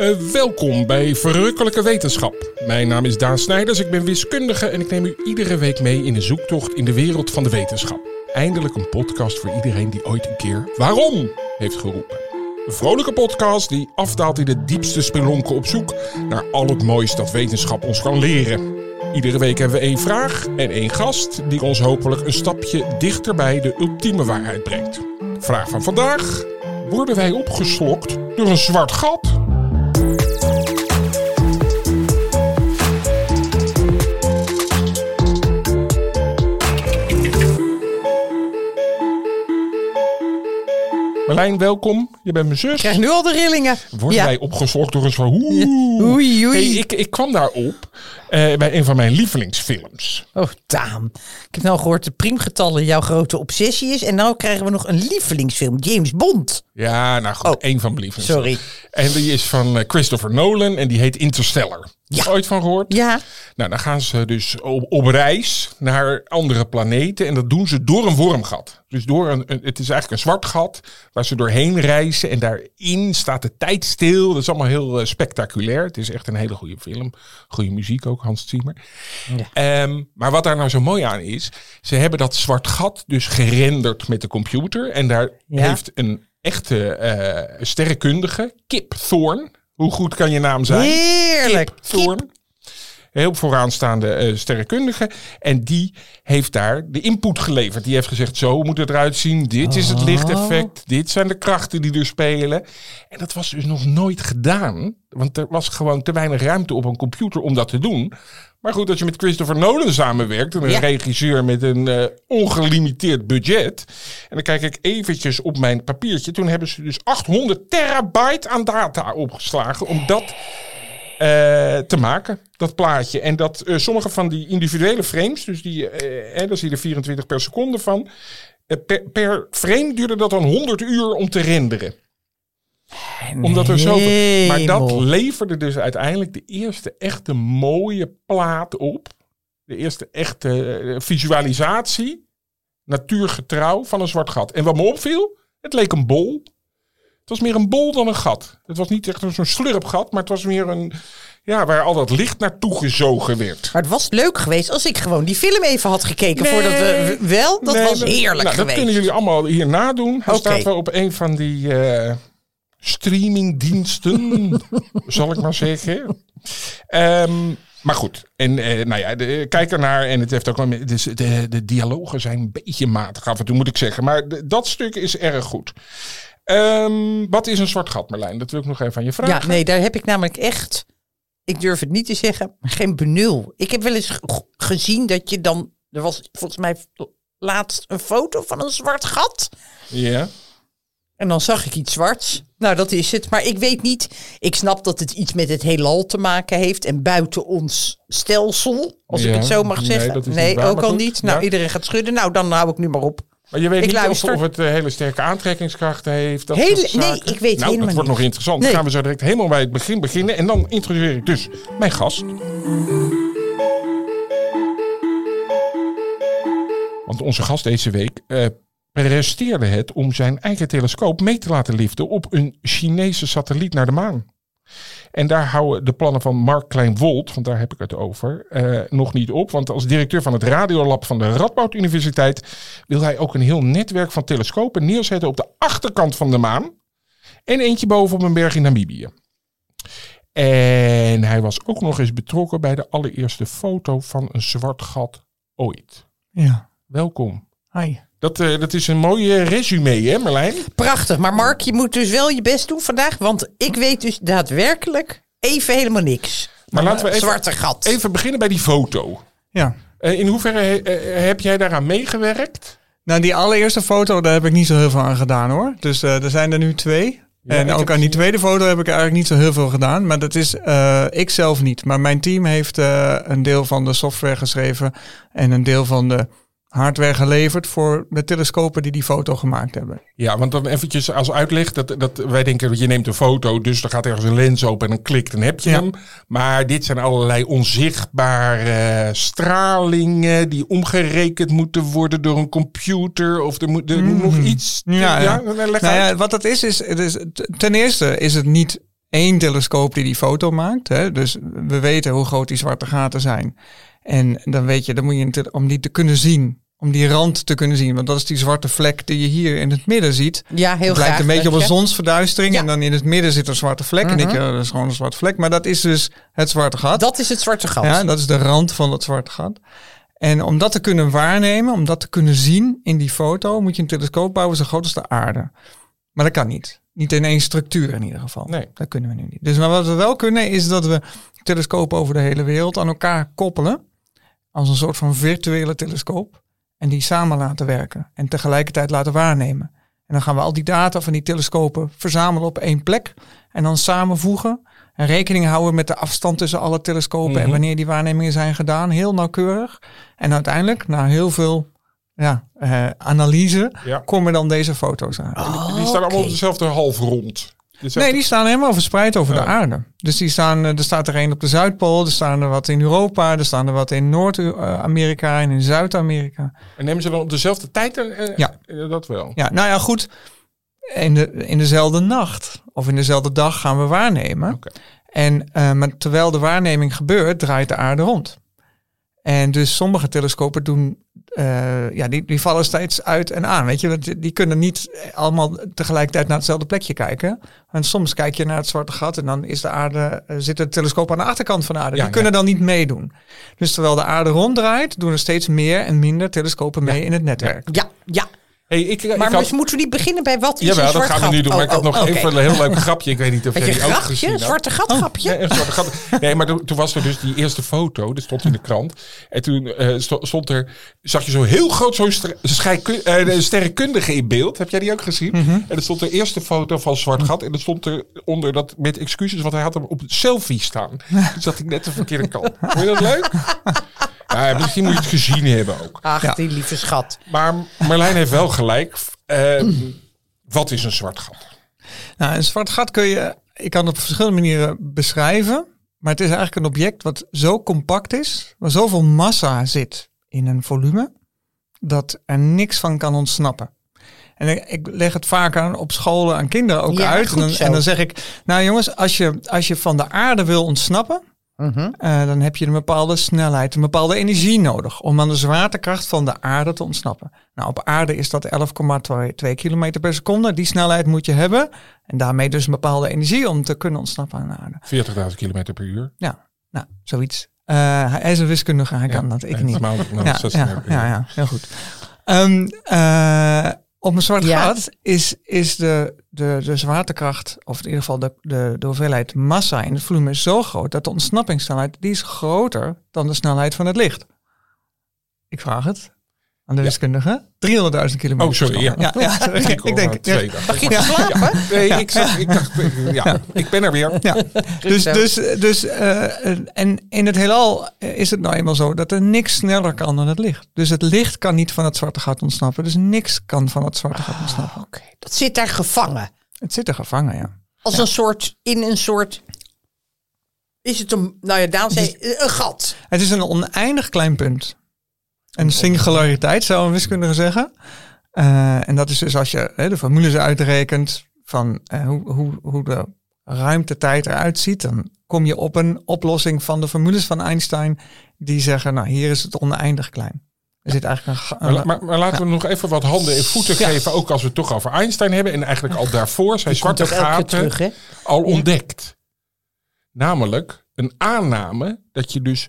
Uh, welkom bij Verrukkelijke Wetenschap. Mijn naam is Daan Snijders, ik ben wiskundige en ik neem u iedere week mee in een zoektocht in de wereld van de wetenschap. Eindelijk een podcast voor iedereen die ooit een keer waarom heeft geroepen. Een vrolijke podcast die afdaalt in de diepste spelonken op zoek naar al het moois dat wetenschap ons kan leren. Iedere week hebben we één vraag en één gast die ons hopelijk een stapje dichter bij de ultieme waarheid brengt. Vraag van vandaag: worden wij opgeslokt door een zwart gat? Marlijn, welkom. Je bent mijn zus. Ik krijg nu al de rillingen. Worden wij opgezocht door een soort... Oei, oei. Hey, ik, ik kwam daarop bij een van mijn lievelingsfilms. Oh, Daan. Ik heb nou gehoord dat priemgetallen jouw grote obsessie is. En nou krijgen we nog een lievelingsfilm. James Bond. Ja, nou goed. Oh, één van mijn lievelingsfilms. Sorry. En die is van eh, Christopher Nolan en die heet Interstellar. Ja. Ooit van gehoord? Ja. Nou, dan gaan ze dus op, op, reis naar andere planeten. En dat doen ze door een wormgat. Dus door een, het is eigenlijk een zwart gat waar ze doorheen reizen. En daarin staat de tijd stil. Dat is allemaal heel uh, spectaculair. Het is echt een hele goede film. Goede muziek ook, Hans Zimmer. Ja. Um, maar wat daar nou zo mooi aan is. Ze hebben dat zwart gat dus gerenderd met de computer. En daar heeft een echte uh, sterrenkundige, Kip Thorne hoe goed kan je naam zijn? Heerlijk. Thorn. Heel vooraanstaande uh, sterrenkundige. En die heeft daar de input geleverd. Die heeft gezegd, zo moet het eruit zien. Dit is het lichteffect. Dit zijn de krachten die er spelen. En dat was dus nog nooit gedaan. Want er was gewoon te weinig ruimte op een computer om dat te doen. Maar goed, als je met Christopher Nolan samenwerkt, een regisseur met een uh, ongelimiteerd budget. En dan kijk ik eventjes op mijn papiertje. Toen hebben ze dus 800 terabyte aan data opgeslagen om dat te maken, dat plaatje. En dat uh, sommige van die individuele frames, dus die, uh, daar zie je er 24 per seconde van. Per, per, frame duurde dat dan 100 uur om te renderen omdat er zoveel. Maar dat leverde dus uiteindelijk de eerste echte mooie plaat op. De eerste echte eh, visualisatie, natuurgetrouw van een zwart gat. En wat me opviel, het leek een bol. Het was meer een bol dan een gat. Het was niet echt zo'n slurpgat, maar het was meer een. Ja, waar al dat licht naartoe gezogen werd. Maar het was leuk geweest als ik gewoon die film even had gekeken voordat we wel. Dat was heerlijk nou, geweest. Dat kunnen jullie allemaal hier nadoen. Hij okay. staat wel op een van die. Uh, streamingdiensten, zal ik maar zeggen. Um, maar goed, en uh, nou ja, de, kijk ernaar en het heeft ook wel. Dus de, de dialogen zijn een beetje matig af en toe, moet ik zeggen. Maar dat stuk is erg goed. Um, wat is een zwart gat, Marlijn? Dat wil ik nog even aan je vragen. Ja, nee, daar heb ik namelijk echt, ik durf het niet te zeggen, geen benul. Ik heb wel eens gezien dat je dan, er was volgens mij laatst een foto van een zwart gat. Ja. En dan zag ik iets zwarts. Nou, dat is het. Maar ik weet niet. Ik snap dat het iets met het heelal te maken heeft. En buiten ons stelsel. Als ik het zo mag zeggen. Nee, ook al niet. Nou, iedereen gaat schudden. Nou, dan hou ik nu maar op. Maar je weet ik niet luister. of, het uh, hele sterke aantrekkingskrachten heeft. Dat hele, nee, ik weet nou, helemaal dat wordt nog interessant. Dan gaan we zo direct helemaal bij het begin beginnen. En dan introduceer ik dus mijn gast. Want onze gast deze week uh, presteerde het om zijn eigen telescoop mee te laten liften op een Chinese satelliet naar de maan. En daar houden de plannen van Mark Klein-Wolt, want daar heb ik het over, uh, nog niet op. Want als directeur van het Radiolab van de Radboud Universiteit wil hij ook een heel netwerk van telescopen neerzetten op de achterkant van de maan. En eentje boven op een berg in Namibië. En hij was ook nog eens betrokken bij de allereerste foto van een zwart gat ooit. Ja. Welkom. Hi. Dat, uh, dat is een mooi resume, hè Marlijn? Prachtig. Maar Mark, je moet dus wel je best doen vandaag. Want ik weet dus daadwerkelijk even helemaal niks. Maar laten we even, Zwarte gat. even beginnen bij die foto. Ja. Uh, in hoeverre uh, heb jij daaraan meegewerkt? Nou, die allereerste foto, daar heb ik niet zo heel veel aan gedaan hoor. Dus er zijn er nu twee. Ja, en ook aan die tweede foto heb ik eigenlijk niet zo heel veel gedaan. Maar dat is ik zelf niet. Maar mijn team heeft een deel van de software geschreven. En een deel van de hardware geleverd voor de telescopen die die foto gemaakt hebben. Ja, want dan eventjes als uitleg, dat, dat wij denken dat je neemt een foto, dus er gaat ergens een lens open en dan klikt en heb je hem. Maar dit zijn allerlei onzichtbare stralingen die omgerekend moeten worden door een computer of er moet er nog mhm. iets. Ja, ja. Nou ja, wat dat is, is, is ten eerste is het niet één telescoop die die foto maakt. Hè? Dus we weten hoe groot die zwarte gaten zijn. En dan weet je, dan moet je om die te kunnen zien, om die rand te kunnen zien. Want dat is die zwarte vlek die je hier in het midden ziet. Ja, heel Het lijkt een beetje op een zonsverduistering. En dan in het midden zit een zwarte vlek. En ik, uh, dat is gewoon een zwarte vlek. Maar dat is dus het zwarte gat. Dat is het zwarte gat. Ja, dat is de rand van het zwarte gat. En om dat te kunnen waarnemen, om dat te kunnen zien in die foto, moet je een telescoop bouwen zo groot als de aarde. Maar dat kan niet. Niet in één structuur in ieder geval. Nee. Dat kunnen we nu niet. Dus maar wat we wel kunnen is dat we telescopen over de hele wereld aan elkaar koppelen. Als een soort van virtuele telescoop. En die samen laten werken. En tegelijkertijd laten waarnemen. En dan gaan we al die data van die telescopen verzamelen op één plek. En dan samenvoegen. En rekening houden met de afstand tussen alle telescopen. En mhm. wanneer die waarnemingen zijn gedaan. Heel nauwkeurig. En uiteindelijk, na heel veel ja, uh, analyse, komen dan deze foto's aan. die staan allemaal op dezelfde halfrond. Nee, die staan helemaal verspreid over de aarde. Dus die staan, eh, er staat er een op de Zuidpool, er staan er wat in Europa, er staan er wat in Noord-Amerika en in Zuid-Amerika. En nemen ze dan op dezelfde tijd? Uh, ja. Dat wel. Ja, nou ja, goed. In, de, in dezelfde nacht of in dezelfde dag gaan we waarnemen. Okay. En uh, maar terwijl de waarneming gebeurt, draait de aarde rond. En dus sommige telescopen doen, uh, ja, die, die vallen steeds uit en aan. Weet je, die, die kunnen niet allemaal tegelijkertijd naar hetzelfde plekje kijken. En soms kijk je naar het zwarte gat en dan is de aarde, uh, zit het telescoop aan de achterkant van de aarde. die kunnen dan niet meedoen. Dus terwijl de aarde ronddraait, doen er steeds meer en minder telescopen mee in het netwerk. Ja, ja. Hey, ik, maar ik had... moeten we niet beginnen bij wat is Jawel, een dat gaan we nu doen. Maar ik had oh, nog oh, even een heel leuk grapje. Ik weet niet of jij die ook gezien hebt. zwarte gat oh. grapje? Nee, zwarte gat. nee, maar toen was er dus die eerste foto. Dat stond in de krant. En toen uh, stond er... Zag je zo heel groot zo'n uh, sterrenkundige in beeld. Heb jij die ook gezien? Mm -hmm. En er stond de eerste foto van zwart gat. En er stond er onder dat met excuses. Want hij had hem op selfie staan. Toen zat ik net de verkeerde kant. Vond je dat leuk? Ja, misschien moet je het gezien hebben ook. Ach, die lieve schat. Maar Marlijn heeft wel gelijk. Uh, wat is een zwart gat? Nou, een zwart gat kun je, ik kan op verschillende manieren beschrijven. Maar het is eigenlijk een object wat zo compact is, waar zoveel massa zit in een volume, dat er niks van kan ontsnappen. En ik leg het vaak aan op scholen aan kinderen ook uit. En dan, en dan, zeg ik, nou jongens, als je, als je van de aarde wil ontsnappen, Mhm. Eh, dan heb je een bepaalde snelheid, een bepaalde energie nodig om aan de zwaartekracht van de aarde te ontsnappen. Nou, op aarde is dat 11,2 km per seconde. Die snelheid moet je hebben. En daarmee dus een bepaalde energie om te kunnen ontsnappen aan de aarde. 40.000 km per uur. Ja, nou, zoiets. Uh, hij is een wiskundige, hij kan dat, ik niet. Nou, ja, ja, ja, ja, heel goed. Um, uh, op een zwart gat is, is de, de, de zwaartekracht, of in ieder geval de, de, de hoeveelheid massa in het volume is zo groot dat de ontsnappingssnelheid die is groter dan de snelheid van het licht. Ik vraag het aan de wiskundige. 300.000 kilometer. Oh, sorry. Ja. Ja, ja. ik, ik denk. Twee Mag je slapen? Nee, ik, ik dacht, ja, ik ben er weer. Ja. Dus, dus, dus uh, en in het heelal is het nou eenmaal zo dat er niks sneller kan dan het licht. Dus het licht kan niet van het zwarte gat ontsnappen. Dus niks kan van het zwarte gat ah, ontsnappen. Oké, dat zit daar gevangen. Het zit er gevangen, ja. Als een soort, in een soort is het een, nou ja, Daan zei, een gat. Het is een oneindig klein punt. Een singulariteit zou een wiskundige zeggen. Uh, en dat is dus als je hè, de formules uitrekent van uh, hoe, hoe, hoe de ruimtetijd eruit ziet, dan kom je op een oplossing van de formules van Einstein die zeggen, nou hier is het oneindig klein. Er zit eigenlijk een, maar, maar, maar, laten we nog even wat handen en voeten geven, ook als we het toch over Einstein hebben. En eigenlijk al daarvoor zijn zwarte gaten terug, al ontdekt. Namelijk een aanname dat je dus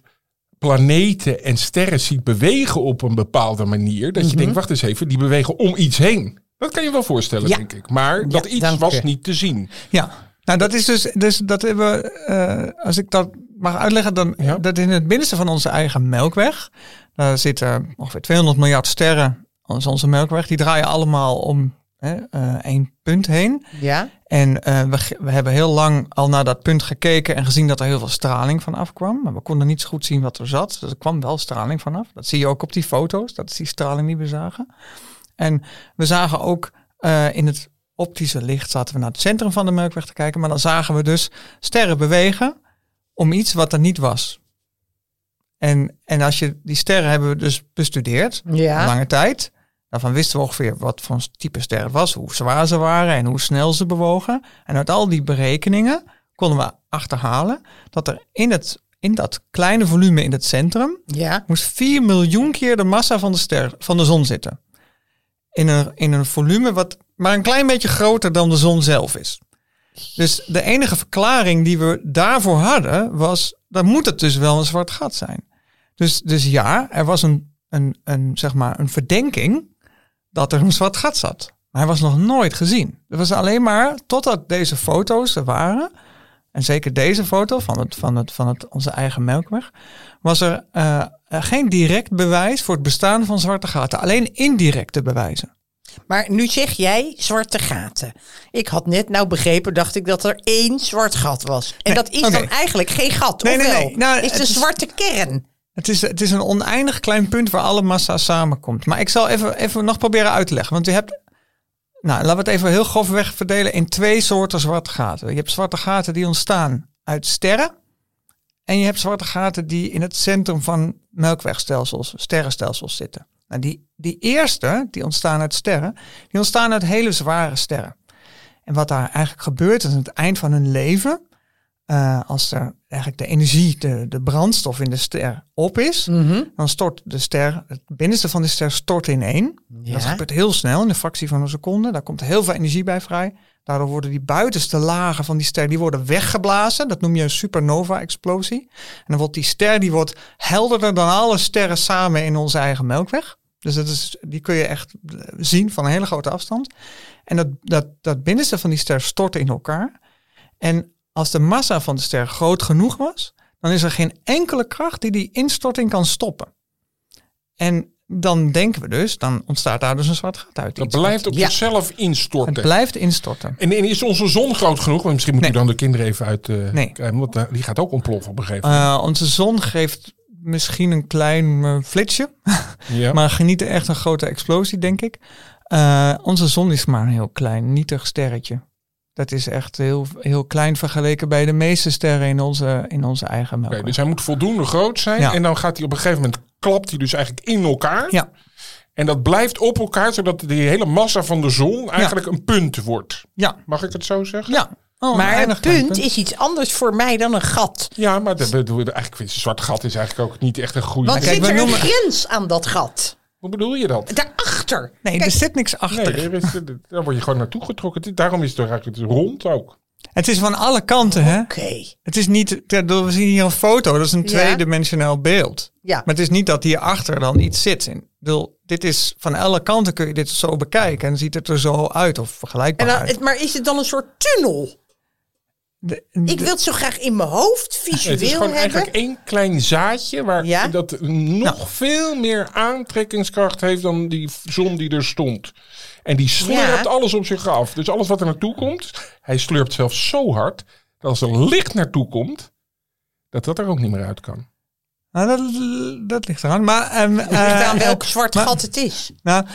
planeten en sterren ziet bewegen op een bepaalde manier. Dat je mhm. denkt, wacht eens even, die bewegen om iets heen. Dat kan je wel voorstellen, denk ik. Maar dat iets was niet te zien. Ja, nou dat is dus, dus dat hebben we, uh, als ik dat mag uitleggen, dan dat in het binnenste van onze eigen melkweg, daar zitten ongeveer 200 miljard sterren als onze melkweg. Die draaien allemaal om één punt heen. Ja. En uh, we, we hebben heel lang al naar dat punt gekeken en gezien dat er heel veel straling van afkwam. Maar we konden niet zo goed zien wat er zat. Dus er kwam wel straling vanaf. Dat zie je ook op die foto's. Dat is die straling die we zagen. En we zagen ook uh, in het optische licht zaten we naar het centrum van de Melkweg te kijken. Maar dan zagen we dus sterren bewegen om iets wat er niet was. En, en als je die sterren hebben we dus bestudeerd, ja. lange tijd. Daarvan wisten we ongeveer wat voor type ster het was, hoe zwaar ze waren en hoe snel ze bewogen. En uit al die berekeningen konden we achterhalen dat er in, het, in dat kleine volume in het centrum ja. moest 4 miljoen keer de massa van de, ster, van de zon zitten. In een, in een volume wat maar een klein beetje groter dan de zon zelf is. Dus de enige verklaring die we daarvoor hadden was, dan moet het dus wel een zwart gat zijn. Dus, dus ja, er was een, een, een, zeg maar een verdenking dat er een zwart gat zat. Maar hij was nog nooit gezien. Het was alleen maar totdat deze foto's er waren. En zeker deze foto van, het, van, het, van het, onze eigen melkweg. Was er uh, geen direct bewijs voor het bestaan van zwarte gaten. Alleen indirecte bewijzen. Maar nu zeg jij zwarte gaten. Ik had net nou begrepen, dacht ik, dat er één zwart gat was. En dat is dan eigenlijk geen gat, nee, nee, nee. Nou, is de zwarte kern. Het is, het is een oneindig klein punt waar alle massa samenkomt. Maar ik zal even, even nog proberen uit te leggen. Want je hebt, nou, laten we het even heel grofweg verdelen in twee soorten zwarte gaten. Je hebt zwarte gaten die ontstaan uit sterren. En je hebt zwarte gaten die in het centrum van melkwegstelsels, sterrenstelsels zitten. Nou, die, die eerste, die ontstaan uit sterren, die ontstaan uit hele zware sterren. En wat daar eigenlijk gebeurt aan het eind van hun leven, uh, als er eigenlijk de energie, de, de brandstof in de ster op is, mhm. dan stort de ster, het binnenste van de ster stort ineen. Ja. Dat gebeurt heel snel, in een fractie van een seconde. Daar komt heel veel energie bij vrij. Daardoor worden die buitenste lagen van die ster, die worden weggeblazen. Dat noem je een supernova-explosie. En dan wordt die ster, die wordt helderder dan alle sterren samen in onze eigen melkweg. Dus dat is, die kun je echt zien van een hele grote afstand. En dat, dat, dat binnenste van die ster stort in elkaar. En als de massa van de ster groot genoeg was, dan is er geen enkele kracht die die instorting kan stoppen. En dan denken we dus, dan ontstaat daar dus een zwart gat uit. Dat blijft op zichzelf instorten. Het blijft instorten. En, en, is onze zon groot genoeg? Want misschien moet nee. u dan de kinderen even uit. Uh, nee. Want uh, die gaat ook ontploffen op een gegeven moment. Uh, onze zon geeft misschien een klein flitsje. ja. maar geniet echt een grote explosie, denk ik. onze zon is maar een heel klein, nietig sterretje. Dat is echt heel, heel klein vergeleken bij de meeste sterren in onze, in onze eigen melkweg. Okay, dus hij moet voldoende groot zijn. En dan gaat hij op een gegeven moment, klapt hij dus eigenlijk in elkaar. Ja. En dat blijft op elkaar, zodat die hele massa van de zon eigenlijk een punt wordt. Ja. Mag ik het zo zeggen? Ja. Oh, maar een punt, is iets anders voor mij dan een gat. Ja, maar de, de, de, eigenlijk een zwart gat is eigenlijk ook niet echt een goede... Want zit er een grens aan dat gat? Hoe bedoel je dat? Daarachter. Nee, er zit niks achter. Nee, is, daar word je gewoon naartoe getrokken. Daarom is het eigenlijk rond ook. Het is van alle kanten, hè? Oké. Het is niet, we zien hier een foto, dat is een tweedimensionaal beeld. Ja. Maar het is niet dat hierachter dan iets zit. In. Bedoel, dit is van alle kanten kun je dit zo bekijken en ziet het er zo uit of vergelijkbaar en uit. Maar is het dan een soort tunnel? Ik wil het zo graag in mijn hoofd visueel Het is gewoon hebben. eigenlijk één klein zaadje waar dat nog nou. veel meer aantrekkingskracht heeft dan die zon die er stond. En die slurpt alles op zich af. Dus alles wat er naartoe komt, hij slurpt zelfs zo hard dat als er licht naartoe komt, dat dat er ook niet meer uit kan. Nou, dat, dat ligt eraan. Maar, um, het ligt aan welk zwart gat het is. Nou,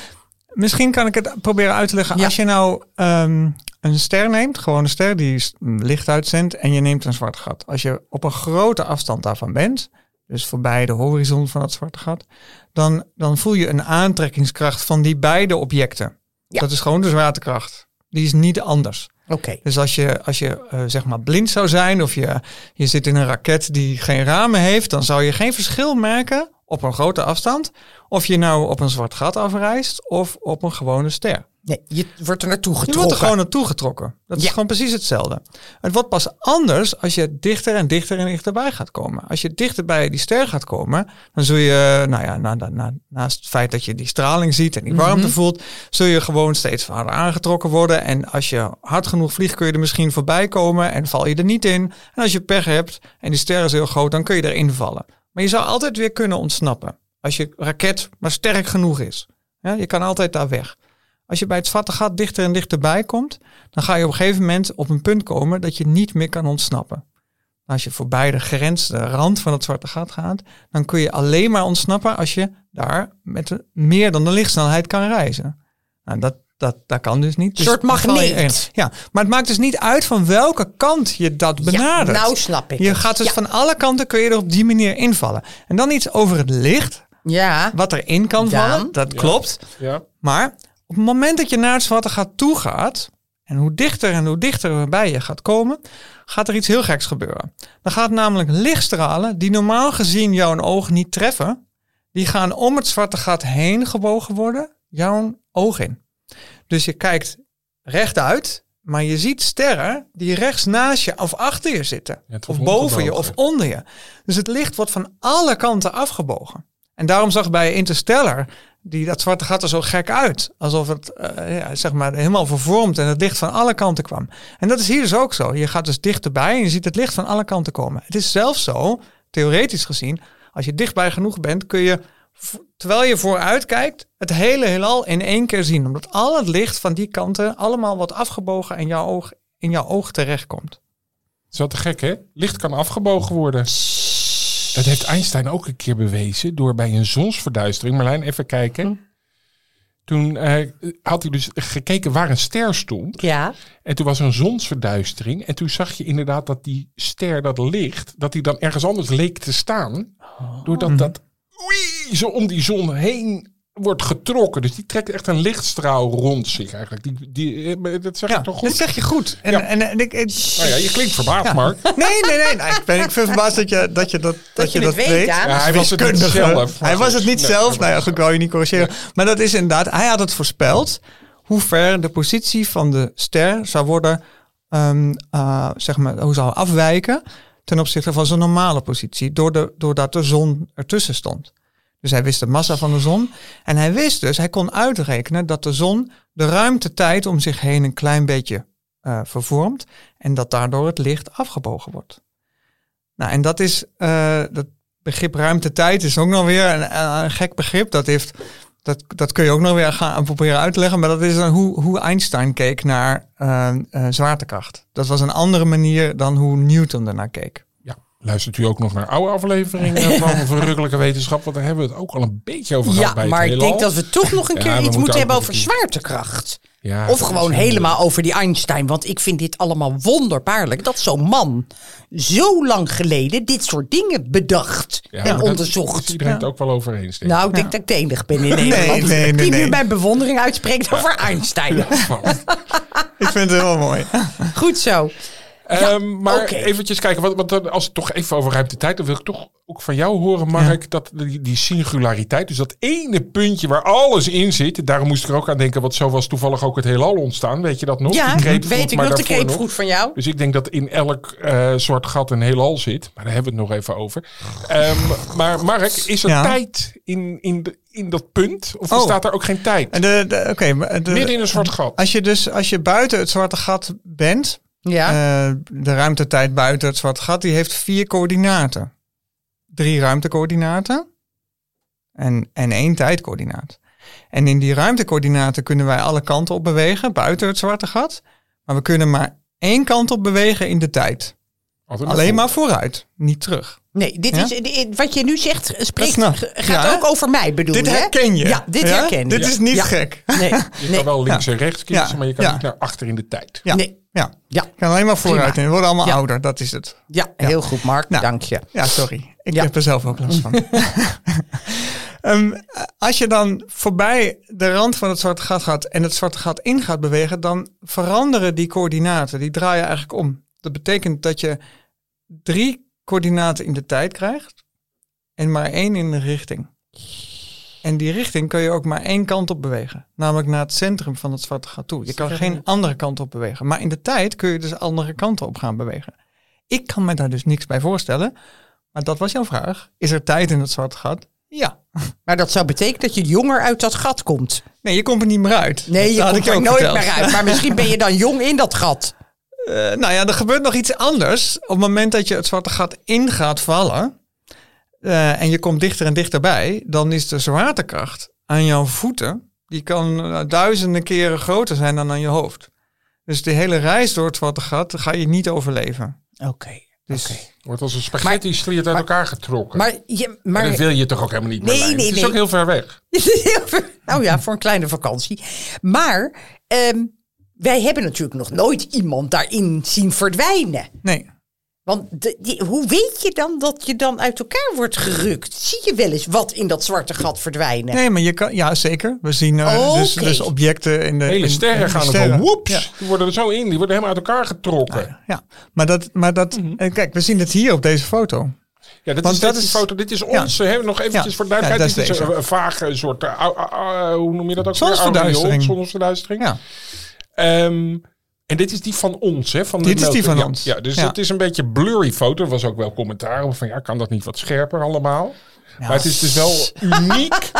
misschien kan ik het proberen uit te leggen. Als je nou um, een ster neemt, gewoon een ster die licht uitzendt, en je neemt een zwart gat. Als je op een grote afstand daarvan bent, dus voorbij de horizon van het zwarte gat, dan, dan voel je een aantrekkingskracht van die beide objecten. Ja. Dat is gewoon de zwaartekracht. Die is niet anders. Oké. Dus als je, als je uh, zeg maar blind zou zijn of je, je zit in een raket die geen ramen heeft, dan zou je geen verschil merken op een grote afstand of je nou op een zwart gat afreist of op een gewone ster. Nee, je wordt er naartoe getrokken. Je wordt er gewoon naartoe getrokken. Dat is gewoon precies hetzelfde. Het wordt pas anders als je dichter en dichter en dichterbij gaat komen. Als je dichter bij die ster gaat komen, dan zul je, nou ja, na, na, naast het feit dat je die straling ziet en die warmte mhm. voelt, zul je gewoon steeds harder aangetrokken worden. En als je hard genoeg vliegt, kun je er misschien voorbij komen en val je er niet in. En als je pech hebt en die ster is heel groot, dan kun je erin vallen. Maar je zou altijd weer kunnen ontsnappen. Als je raket maar sterk genoeg is. Je kan altijd daar weg. Als je bij het zwarte gat dichter en dichterbij komt, dan ga je op een gegeven moment op een punt komen dat je niet meer kan ontsnappen. Als je voorbij de grens, de rand van het zwarte gat gaat, dan kun je alleen maar ontsnappen als je daar met meer dan de lichtsnelheid kan reizen. Nou, dat, dat, dat kan dus niet. Een soort magneet. Ja, maar het maakt dus niet uit van welke kant je dat benadert. Ja, nou snap ik. Je gaat dus van alle kanten kun je er op die manier invallen. En dan iets over het licht. Ja. Wat erin kan vallen. Dat klopt. Ja. Maar op het moment dat je naar het zwarte gat toe gaat, En hoe dichter en hoe dichter we bij je gaat komen, gaat er iets heel geks gebeuren. Dan gaat namelijk lichtstralen, die normaal gezien jouw oog niet treffen, die gaan om het zwarte gat heen gebogen worden, jouw oog in. Dus je kijkt rechtuit, maar je ziet sterren die rechts naast je of achter je zitten. of boven je of onder je. Dus het licht wordt van alle kanten afgebogen. En daarom zag bij Interstellar die, dat zwarte gat er zo gek uit. Alsof het uh, ja, zeg maar helemaal vervormd en het licht van alle kanten kwam. En dat is hier dus ook zo. Je gaat dus dichterbij en je ziet het licht van alle kanten komen. Het is zelfs zo, theoretisch gezien, als je dichtbij genoeg bent, kun je, terwijl je vooruit kijkt, het hele heelal in één keer zien. Omdat al het licht van die kanten allemaal wat afgebogen in jouw oog, in jouw oog terechtkomt. Dat is wel te gek, hè? Licht kan afgebogen worden. Dat heeft Einstein ook een keer bewezen door bij een zonsverduistering. Marlijn, even kijken. Hm. Toen uh, had hij dus gekeken waar een ster stond. Ja. En toen was er een zonsverduistering. En toen zag je inderdaad dat die ster, dat licht, dat hij dan ergens anders leek te staan. Oh. Doordat dat oei, zo om die zon heen wordt getrokken. Dus die trekt echt een lichtstraal rond zich eigenlijk. Die, die, eh, dat zeg ja, je toch goed? Dat zeg je goed. En, ja. en, en, ik, nou ja, je klinkt verbaasd, ja. Mark. Nee, nee, nee. nee. Ik, ben, ik vind verbaasd dat je dat, je dat, dat, je dat weet. weet. Ja, hij was het niet zelf. Hij was het niet zelf. Nou ja, goed, kan je niet corrigeren. Maar dat is inderdaad, hij had het voorspeld hoe ver de positie van de ster zou worden, um, uh, zeg maar, hoe zou afwijken ten opzichte van zijn normale positie, doordat de zon ertussen stond. Dus hij wist de massa van de zon. En hij wist dus, hij kon uitrekenen dat de zon de ruimtetijd om zich heen een klein beetje uh, vervormt. En dat daardoor het licht afgebogen wordt. Nou, en dat is, uh, dat begrip ruimtetijd is ook nog weer een, een, gek begrip. Dat heeft, dat, dat kun je ook nog weer gaan proberen uit te leggen. Maar dat is dan hoe, hoe Einstein keek naar uh, zwaartekracht. Dat was een andere manier dan hoe Newton ernaar keek. Luistert u ook nog naar oude afleveringen van Verrukkelijke Wetenschap? Want daar hebben we het ook al een beetje over gehad ja, maar ik denk dat we toch nog een keer iets moeten hebben over zwaartekracht. Ja, of gewoon helemaal over die Einstein. Want ik vind dit allemaal wonderbaarlijk. Dat zo'n man zo lang geleden dit soort dingen bedacht en onderzocht. iedereen het ook wel over eens. Nou, ik denk dat ik de enige ben in Nederland nee, die nu mijn bewondering uitspreekt over Einstein. ik vind het heel mooi. Goed zo. Um, maar okay. eventjes kijken, wat, als het toch even over ruimtetijd, dan wil ik toch ook van jou horen, Mark, dat die, die, singulariteit, dus dat ene puntje waar alles in zit, daarom moest ik er ook aan denken, want zo was toevallig ook het heelal ontstaan, weet je dat nog? Ja, die weet ik nog, de kreepvroet van jou. Dus ik denk dat in elk uh, soort gat een heelal zit, maar daar hebben we het nog even over. Um, maar Mark, is er tijd in, in, de, in dat punt? Of oh. staat er ook geen tijd? De, de, Oké, okay, midden in een zwart gat. Als je dus als je buiten het zwarte gat bent, ja. Uh, de ruimtetijd buiten het zwart gat, die heeft vier coördinaten. Drie ruimtecoördinaten en, en één tijdcoördinaat. En in die ruimtecoördinaten kunnen wij alle kanten op bewegen buiten het zwarte gat. Maar we kunnen maar één kant op bewegen in de tijd. Alleen maar vooruit, niet terug. Nee, dit is, wat je nu zegt, spreekt, gaat ook over mij bedoel Dit herken je. Ja, dit herken je. Dit is niet gek. Nee. Je kan wel links en rechts kiezen, maar je kan niet naar achter in de tijd. Ja. Nee. Ja. ja. kan alleen maar vooruit en we worden allemaal ouder, dat is het. Ja, heel goed Mark, nou, dank je. Ja, sorry. Ik heb er zelf ook last van. um, als je dan voorbij de rand van het zwarte gat gaat en het zwarte gat in gaat bewegen, dan veranderen die coördinaten, die draaien eigenlijk om. Dat betekent dat je drie coördinaten in de tijd krijgt en maar één in de richting. En die richting kun je ook maar één kant op bewegen. Namelijk naar het centrum van het zwarte gat toe. Je kan geen andere kant op bewegen. Maar in de tijd kun je dus andere kanten op gaan bewegen. Ik kan me daar dus niks bij voorstellen. Maar dat was jouw vraag. Is er tijd in het zwarte gat? Ja. Maar dat zou betekenen dat je jonger uit dat gat komt. Nee, je komt er niet meer uit. Nee, je komt er nooit meer uit. Maar misschien ben je dan jong in dat gat. Uh, nou ja, er gebeurt nog iets anders. Op het moment dat je het zwarte gat in gaat vallen, uh, en je komt dichter en dichterbij, dan is de zwaartekracht aan jouw voeten, die kan uh, duizenden keren groter zijn dan aan je hoofd. Dus de hele reis door het zwarte gat ga je niet overleven. Oké. Dus okay. wordt als een spaghetti sliert uit elkaar getrokken. Maar, je, maar dat wil je toch ook helemaal niet meer. Nee, nee, Het is ook heel ver weg. nou ja, voor een kleine vakantie. Maar um, wij hebben natuurlijk nog nooit iemand daarin zien verdwijnen. Nee. Want die, hoe weet je dan dat je dan uit elkaar wordt gerukt? Zie je wel eens wat in dat zwarte gat verdwijnen? Nee, maar je kan, ja zeker. We zien uh, dus, dus, objecten in de hele sterren gaan er. Die worden er zo in, die worden helemaal uit elkaar getrokken. Ja, maar dat, maar dat, mm -hmm. kijk, we zien het hier op deze foto. Ja, dat is, dat is foto. Dit is onze. Ja. Nog eventjes voor duidelijkheid. dit is een vage soort. Uh, uh, hoe noem je dat ook? Zonsverduistering. Zonsverduistering. Ja. Um, en dit is die van ons, hè? Van dit is die van ja, ons. Ja, dus het is een beetje blurry foto. Er was ook wel commentaar over van ja, kan dat niet wat scherper allemaal? Ja. Maar het is dus wel uniek.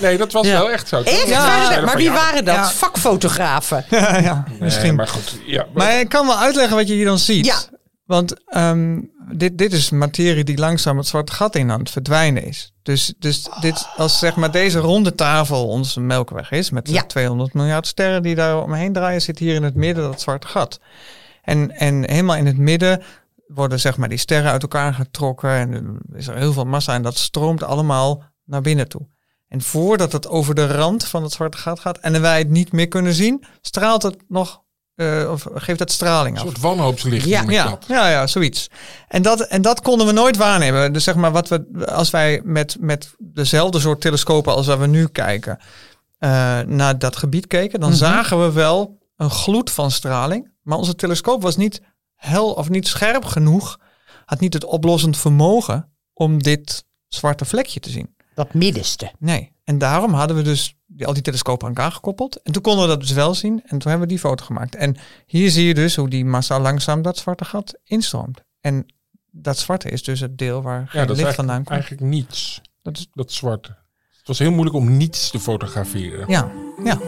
Nee, dat was wel echt zo. Echt? Ja. Maar wie waren dat? Vakfotografen. Ja, ja misschien. Nee, maar goed. Ja, maar ik kan wel uitleggen wat je hier dan ziet. Want um, dit, dit is materie die langzaam het zwarte gat in aan het verdwijnen is. Dus, dus dit, als zeg maar deze ronde tafel onze melkweg is, met ja. 200 miljard sterren die daar omheen draaien, zit hier in het midden dat zwarte gat. En, en helemaal in het midden worden zeg maar die sterren uit elkaar getrokken en is er heel veel massa en dat stroomt allemaal naar binnen toe. En voordat het over de rand van het zwarte gat gaat en wij het niet meer kunnen zien, straalt het nog uh, of geeft dat straling af. Een soort wanhoopslicht. Ja, ja, ja, ja, zoiets. En dat, en dat konden we nooit waarnemen. Dus zeg maar, wat we, als wij met, met dezelfde soort telescopen als waar we nu kijken, uh, naar dat gebied keken, dan mm -hmm. zagen we wel een gloed van straling. Maar onze telescoop was niet hel of niet scherp genoeg, had niet het oplossend vermogen om dit zwarte vlekje te zien. Dat middenste. Nee. En daarom hadden we dus die, al die telescopen aan elkaar gekoppeld. En toen konden we dat dus wel zien. En toen hebben we die foto gemaakt. En hier zie je dus hoe die massa langzaam dat zwarte gat instroomt. En dat zwarte is dus het deel waar geen ja, dat licht vandaan komt. Eigenlijk niets. Dat is dat zwarte. Het was heel moeilijk om niets te fotograferen. Ja, ja.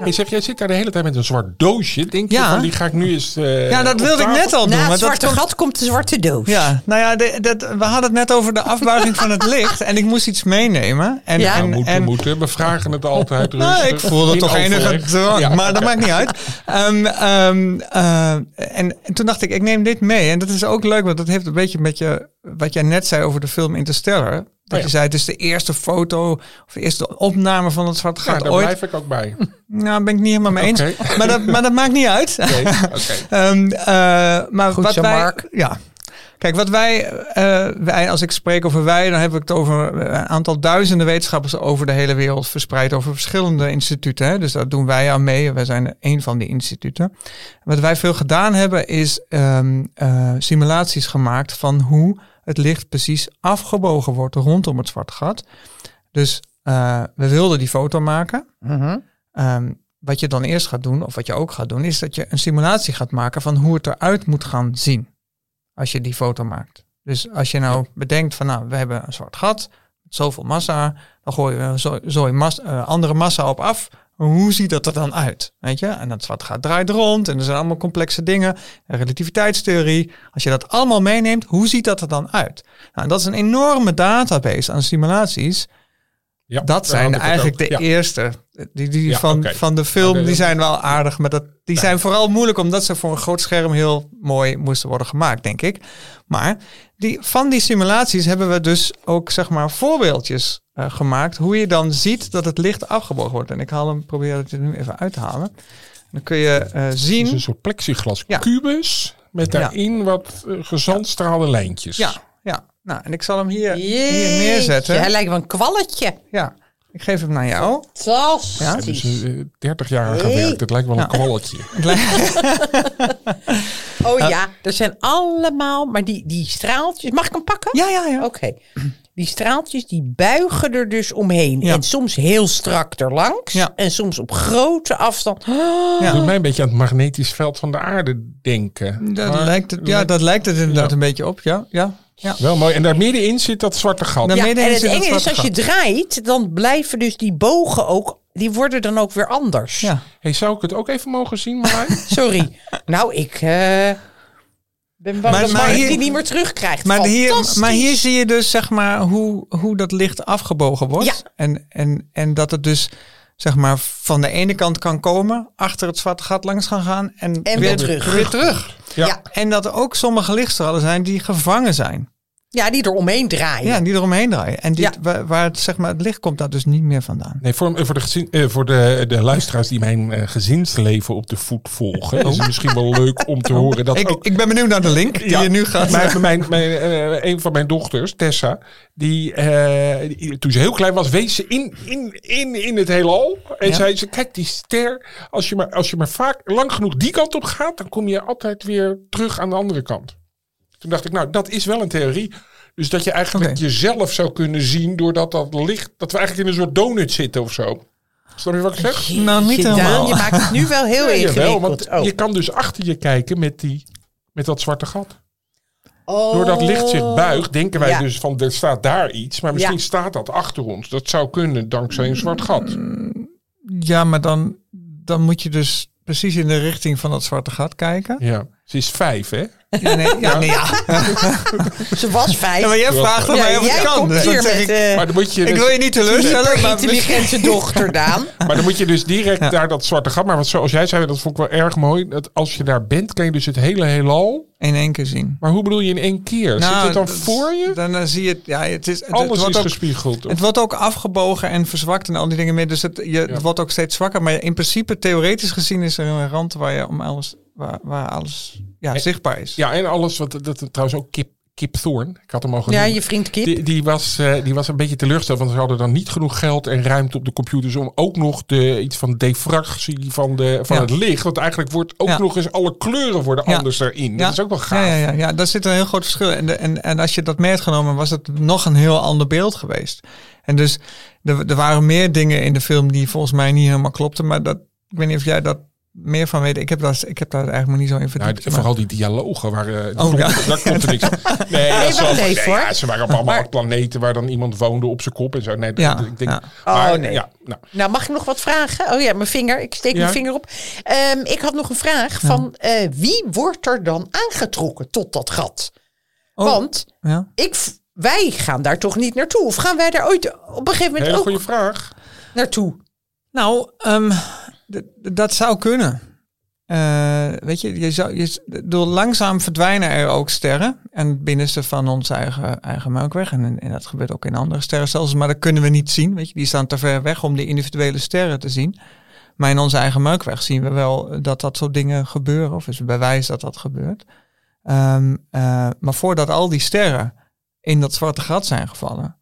Hey, zeg, jij zit daar de hele tijd met een zwart doosje. Denk je van, die ga ik nu eens uh, Ja, dat wilde ik net al doen. Na het zwarte dat gat komt de zwarte doos. Ja, nou ja, de, dat, we hadden het net over de afbuiging van het licht. En ik moest iets meenemen. En, ja. en, moeten, en, moeten. We vragen het altijd rustig. Nou, ik voelde toch enige drang, ja. maar dat maakt niet uit. Um, um, uh, en, en toen dacht ik, ik neem dit mee. En dat is ook leuk, want dat heeft een beetje met je, wat jij net zei over de film Interstellar. Dat oh ja. je zei, het is de eerste foto of de eerste opname van het zwarte gat ja, daar ooit. blijf ik ook bij. Nou, ben ik niet helemaal mee eens. Okay. Maar, dat, maar dat maakt niet uit. Nee, okay. um, uh, maar Goed wat zo, wij, Mark. Ja. Kijk, wat wij, uh, wij, als ik spreek over wij, dan heb ik het over een aantal duizenden wetenschappers over de hele wereld verspreid over verschillende instituten. Hè? Dus daar doen wij aan mee. Wij zijn een van die instituten. Wat wij veel gedaan hebben, is um, uh, simulaties gemaakt van hoe het licht precies afgebogen wordt rondom het zwarte gat. Dus uh, we wilden die foto maken. -hmm. um, wat je dan eerst gaat doen, of wat je ook gaat doen, is dat je een simulatie gaat maken van hoe het eruit moet gaan zien. Als je die foto maakt. Dus als je nou bedenkt van nou, we hebben een zwart gat, zoveel massa, dan gooi je zo, mas, uh, andere massa op af. Hoe ziet dat er dan uit? Weet je? En dat zwart gaat draait rond en er zijn allemaal complexe dingen. Relativiteitstheorie. Als je dat allemaal meeneemt, hoe ziet dat er dan uit? Nou, dat is een enorme database aan simulaties. Ja, dat zijn eigenlijk de ja. eerste. Die, die ja, van, okay. van de film, okay. die zijn wel aardig. Maar dat, die zijn vooral moeilijk omdat ze voor een groot scherm heel mooi moesten worden gemaakt, denk ik. Maar die, van die simulaties hebben we dus ook zeg maar voorbeeldjes uh, gemaakt. Hoe je dan ziet dat het licht afgebogen wordt. En ik haal hem, probeer het er nu even uit te halen. Dan kun je uh, zien. Het is een soort plexiglas kubus met daarin wat uh, gezandstraalde lijntjes. Ja, ja. Nou, en ik zal hem hier, hier neerzetten. Hij lijkt wel een kwalletje. Ja, ik geef hem naar jou. Fantastisch. Ja, dus uh, 30 jaar hey. gewerkt. Het lijkt wel een ja. kwalletje. oh ja, er zijn allemaal, maar die, die straaltjes. Mag ik hem pakken? Ja, ja, ja. Oké. Okay. Die straaltjes die buigen er dus omheen. Ja. En soms heel strak erlangs. Ja. En soms op grote afstand. Oh. Ja. Doet mij een beetje aan het magnetisch veld van de aarde denken. Dat maar, lijkt het, ja, dat lijkt het inderdaad ja. een beetje op. Ja, ja. Ja. Wel mooi. En daar middenin zit dat zwarte gat. Ja, en het enge is, als je draait, dan blijven dus die bogen ook, die worden dan ook weer anders. Ja. Hey, zou ik het ook even mogen zien, Marijn? Sorry. nou, ik uh, ben bang maar, dat maar hier, die niet meer terugkrijgt. Maar hier, maar hier zie je dus, zeg maar, hoe, hoe dat licht afgebogen wordt. Ja. En, en, en dat het dus zeg maar van de ene kant kan komen, achter het zwarte gat langs gaan gaan en, en weer, weer terug. Weer terug. Ja. ja. En dat er ook sommige lichtstralen zijn die gevangen zijn. Ja, die er omheen draaien. Ja, die er omheen draaien. En dit, waar, waar, het, zeg maar, het licht komt dat dus niet meer vandaan. Nee, voor, voor, de, gezin, uh, voor de, de luisteraars die mijn uh, gezinsleven op de voet volgen, oh. is het misschien wel leuk om te horen dat. Ik, ik ben benieuwd naar de link die ja, je nu gaat. Mijn, mijn, mijn, uh, een van mijn dochters, Tessa, die, die, toen ze heel klein was, wees ze in, in, in, in het heelal. En ja. zei ze: Kijk, die ster, als je, maar, als je maar vaak lang genoeg die kant op gaat, dan kom je altijd weer terug aan de andere kant. Toen dacht ik, nou, dat is wel een theorie. Dus dat je eigenlijk jezelf zou kunnen zien doordat dat licht, dat we eigenlijk in een soort donut zitten of zo. Snap je wat ik zeg? Nou, niet helemaal. Je maakt het nu wel heel ja, ingewikkeld. want oh. je kan dus achter je kijken met, die, met dat zwarte gat. Oh. Doordat licht zich buigt, denken wij dus van er staat daar iets. Maar misschien staat dat achter ons. Dat zou kunnen dankzij een zwart gat. Ja, maar dan, dan moet je dus precies in de richting van dat zwarte gat kijken. Ja, ze is vijf hè? Ja, nee, ja, nee, ja. Ze was vijf. Ja, maar jij vraagt er mij of het kan. Dus met, ik, uh, maar dan moet je ik dus, wil je niet teleurstellen. Maar intelligente dochter, Daan. Maar dan moet je dus direct ja. daar dat zwarte gat. Maar wat zoals jij zei, dat vond ik wel erg mooi. Dat als je daar bent, kan je dus het hele heelal... In één keer zien. Maar hoe bedoel je in één keer? Nou, Zit het dan voor je? Dan, dan zie je het... Ja, het is, Alles het wordt is ook, gespiegeld. Het wordt ook afgebogen en verzwakt en al die dingen meer. Dus het, je, het wordt ook steeds zwakker. Maar in principe, theoretisch gezien, is er een rand waar je om alles... Waar, waar alles ja, zichtbaar is. Ja, en alles wat dat trouwens ook Kip, Kip Thorn. Ik had hem al genoemd. Ja, je vriend Kip. Die, die, was, uh, die was een beetje teleurgesteld, want ze hadden dan niet genoeg geld en ruimte op de computers om ook nog de, iets van defractie van, de, van ja. het licht. Want eigenlijk wordt ook ja. nog eens alle kleuren worden ja. anders erin. Dat is ook wel gaaf. Ja, ja, ja, ja, daar zit een heel groot verschil. En, de, en, en als je dat mee had genomen, was het nog een heel ander beeld geweest. En dus er, er waren meer dingen in de film die volgens mij niet helemaal klopten. Maar dat, ik weet niet of jij dat meer van weten. Ik heb, dat, ik heb daar eigenlijk maar niet zo in verdiept. Nou, vooral die dialogen waren. Uh, oh, ja. Daar komt er niks. Nee, nee, dat nee, ja, ze waren op allemaal maar, planeten waar dan iemand woonde op zijn kop en zo. Nee, ja, ik denk, ja. Maar, oh nee. Ja, nou. nou. mag ik nog wat vragen? Oh ja, mijn vinger. Ik steek mijn vinger op. Um, ik had nog een vraag van uh, wie wordt er dan aangetrokken tot dat gat? Oh, Want ik, wij gaan daar toch niet naartoe? Of gaan wij daar ooit op een gegeven moment Hele ook goede vraag. naartoe? Nou, um, dat zou kunnen. Uh, weet je, je zou, door langzaam verdwijnen er ook sterren. En het binnenste van onze eigen, eigen melkweg. En, en dat gebeurt ook in andere sterrenstelsels. Maar dat kunnen we niet zien. Weet je, die staan te ver weg om die individuele sterren te zien. Maar in onze eigen melkweg zien we wel dat dat soort dingen gebeuren. Of is bewijs dat dat gebeurt. Um, uh, maar voordat al die sterren in dat zwarte gat zijn gevallen,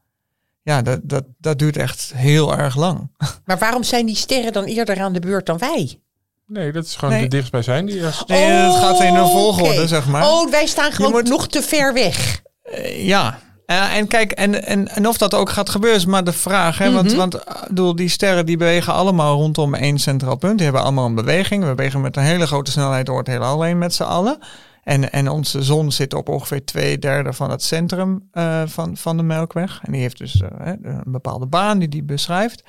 ja, dat, dat, dat duurt echt heel erg lang. Maar waarom zijn die sterren dan eerder aan de beurt dan wij? Nee, dat is gewoon nee. de dichtstbijzijn. Die is... Nee, het gaat in een volgorde, okay. zeg maar. Oh, wij staan gewoon moet... nog te ver weg. Uh, ja. Uh, en kijk, en, en, en of dat ook gaat gebeuren is maar de vraag. Hè? Mm -hmm. Want, want bedoel, die sterren die bewegen allemaal rondom één centraal punt. Die hebben allemaal een beweging. We bewegen met een hele grote snelheid door het heelal heen met z'n allen. En, en onze zon zit op ongeveer twee derde van het centrum uh, van, van de Melkweg. En die heeft dus uh, een bepaalde baan die die beschrijft.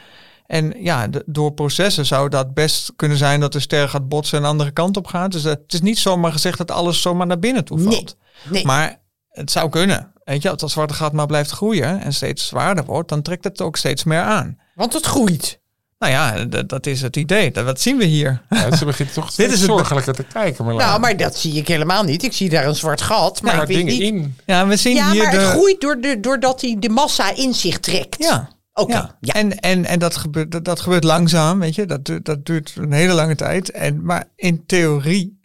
En ja, de, door processen zou dat best kunnen zijn dat de ster gaat botsen en een andere kant op gaat. Dus het is niet zomaar gezegd dat alles zomaar naar binnen toe valt. Nee, nee. Maar het zou kunnen. Weet je, als dat zwarte gat maar blijft groeien en steeds zwaarder wordt, dan trekt het ook steeds meer aan. Want het groeit. Nou ja, dat is het idee. Dat, wat zien we hier? Ja, ze begint toch Dit is zorgelijker te kijken. Maar nou, maar dat zie ik helemaal niet. Ik zie daar een zwart gat. Maar ja, ik weet dingen niet. in. Ja, we zien ja hier maar de... het groeit door de, doordat hij de massa in zich trekt. Ja. Oké. Okay. Ja. En, en, en dat, gebeurt, dat, dat gebeurt langzaam, weet je. Dat, dat duurt een hele lange tijd. En, maar in theorie